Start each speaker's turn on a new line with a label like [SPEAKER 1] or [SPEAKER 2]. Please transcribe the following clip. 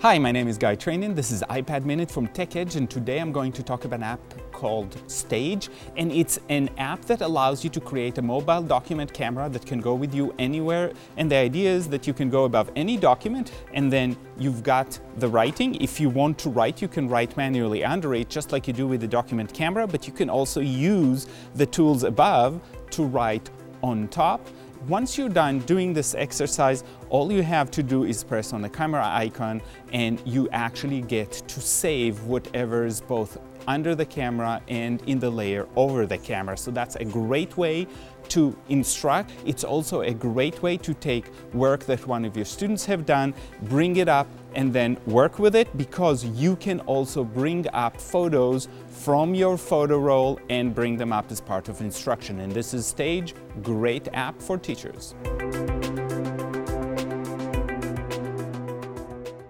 [SPEAKER 1] Hi, my name is Guy Trainin. This is iPad Minute from TechEdge, and today I'm going to talk about an app called Stage. And it's an app that allows you to create a mobile document camera that can go with you anywhere. And the idea is that you can go above any document, and then you've got the writing. If you want to write, you can write manually under it, just like you do with the document camera, but you can also use the tools above to write on top. Once you're done doing this exercise, all you have to do is press on the camera icon and you actually get to save whatever is both under the camera and in the layer over the camera. So that's a great way to instruct. It's also a great way to take work that one of your students have done, bring it up and then work with it because you can also bring up photos from your photo roll and bring them up as part of instruction. And this is Stage, great app for teachers.